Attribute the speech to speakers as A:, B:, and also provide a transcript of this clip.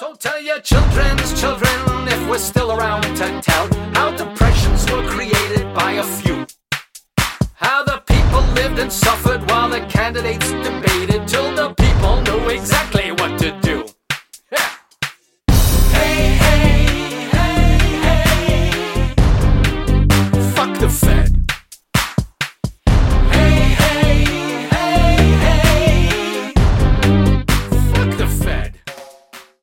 A: So tell your children's children, if we're still around to tell, how depressions were created by a few. How the people lived and suffered while the candidates debated